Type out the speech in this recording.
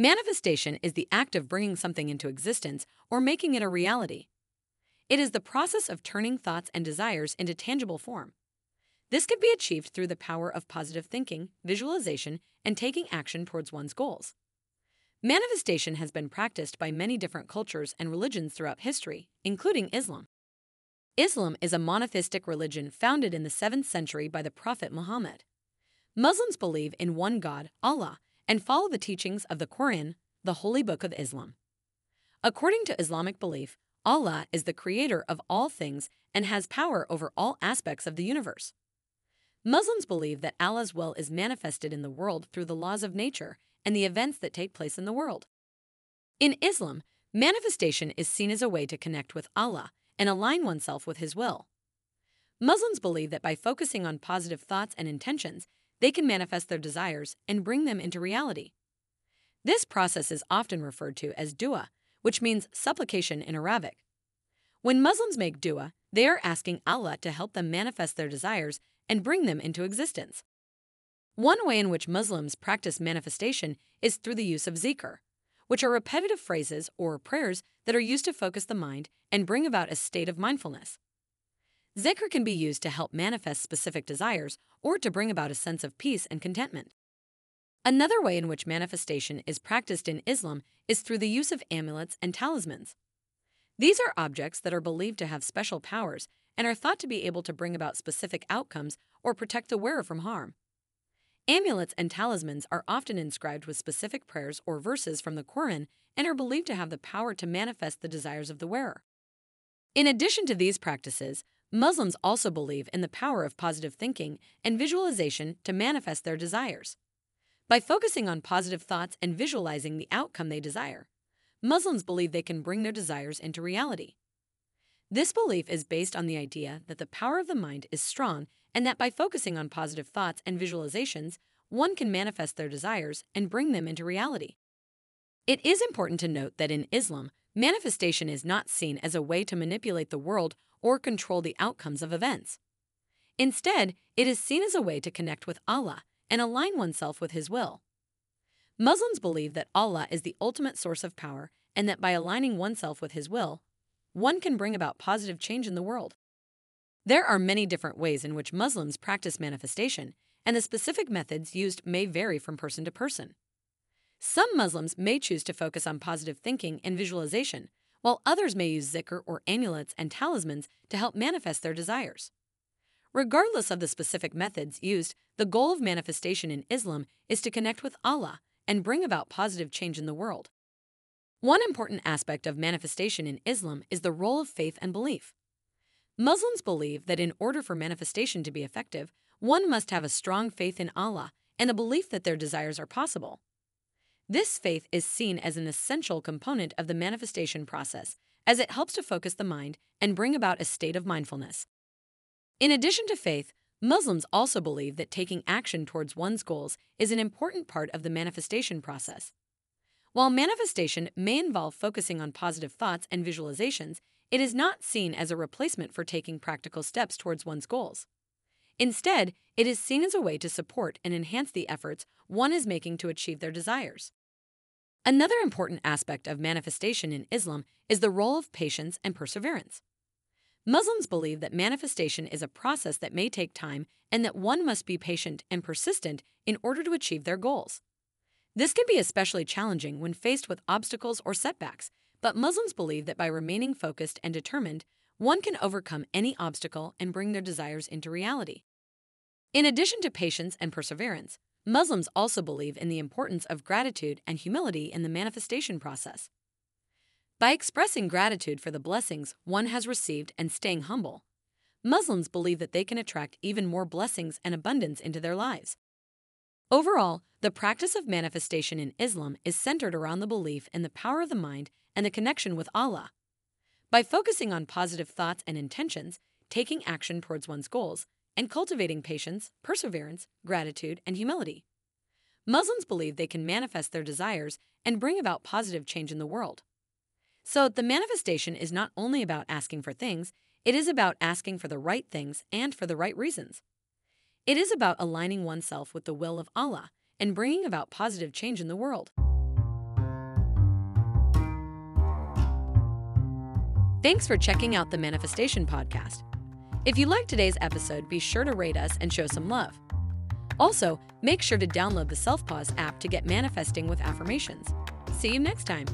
Manifestation is the act of bringing something into existence or making it a reality. It is the process of turning thoughts and desires into tangible form. This can be achieved through the power of positive thinking, visualization, and taking action towards one's goals. Manifestation has been practiced by many different cultures and religions throughout history, including Islam. Islam is a monotheistic religion founded in the 7th century by the Prophet Muhammad. Muslims believe in one God, Allah, and follow the teachings of the Quran, the holy book of Islam. According to Islamic belief, Allah is the creator of all things and has power over all aspects of the universe. Muslims believe that Allah's will is manifested in the world through the laws of nature and the events that take place in the world. In Islam, manifestation is seen as a way to connect with Allah and align oneself with His will. Muslims believe that by focusing on positive thoughts and intentions, they can manifest their desires and bring them into reality. This process is often referred to as dua, which means supplication in Arabic. When Muslims make dua, they are asking Allah to help them manifest their desires and bring them into existence. One way in which Muslims practice manifestation is through the use of zikr, which are repetitive phrases or prayers that are used to focus the mind and bring about a state of mindfulness. Zikr can be used to help manifest specific desires or to bring about a sense of peace and contentment. Another way in which manifestation is practiced in Islam is through the use of amulets and talismans. These are objects that are believed to have special powers and are thought to be able to bring about specific outcomes or protect the wearer from harm. Amulets and talismans are often inscribed with specific prayers or verses from the Quran and are believed to have the power to manifest the desires of the wearer. In addition to these practices, Muslims also believe in the power of positive thinking and visualization to manifest their desires. By focusing on positive thoughts and visualizing the outcome they desire, Muslims believe they can bring their desires into reality. This belief is based on the idea that the power of the mind is strong and that by focusing on positive thoughts and visualizations, one can manifest their desires and bring them into reality. It is important to note that in Islam, manifestation is not seen as a way to manipulate the world or control the outcomes of events. Instead, it is seen as a way to connect with Allah and align oneself with His will. Muslims believe that Allah is the ultimate source of power and that by aligning oneself with His will, one can bring about positive change in the world. There are many different ways in which Muslims practice manifestation, and the specific methods used may vary from person to person. Some Muslims may choose to focus on positive thinking and visualization, while others may use zikr or amulets and talismans to help manifest their desires. Regardless of the specific methods used, the goal of manifestation in Islam is to connect with Allah and bring about positive change in the world. One important aspect of manifestation in Islam is the role of faith and belief. Muslims believe that in order for manifestation to be effective, one must have a strong faith in Allah and a belief that their desires are possible. This faith is seen as an essential component of the manifestation process, as it helps to focus the mind and bring about a state of mindfulness. In addition to faith, Muslims also believe that taking action towards one's goals is an important part of the manifestation process. While manifestation may involve focusing on positive thoughts and visualizations, it is not seen as a replacement for taking practical steps towards one's goals. Instead, it is seen as a way to support and enhance the efforts one is making to achieve their desires. Another important aspect of manifestation in Islam is the role of patience and perseverance. Muslims believe that manifestation is a process that may take time and that one must be patient and persistent in order to achieve their goals. This can be especially challenging when faced with obstacles or setbacks, but Muslims believe that by remaining focused and determined, one can overcome any obstacle and bring their desires into reality. In addition to patience and perseverance, Muslims also believe in the importance of gratitude and humility in the manifestation process. By expressing gratitude for the blessings one has received and staying humble, Muslims believe that they can attract even more blessings and abundance into their lives. Overall, the practice of manifestation in Islam is centered around the belief in the power of the mind and the connection with Allah. By focusing on positive thoughts and intentions, taking action towards one's goals, and cultivating patience, perseverance, gratitude, and humility. Muslims believe they can manifest their desires and bring about positive change in the world. So, the manifestation is not only about asking for things, it is about asking for the right things and for the right reasons. It is about aligning oneself with the will of Allah and bringing about positive change in the world. Thanks for checking out the Manifestation Podcast. If you liked today's episode, be sure to rate us and show some love. Also, make sure to download the Self Pause app to get manifesting with affirmations. See you next time.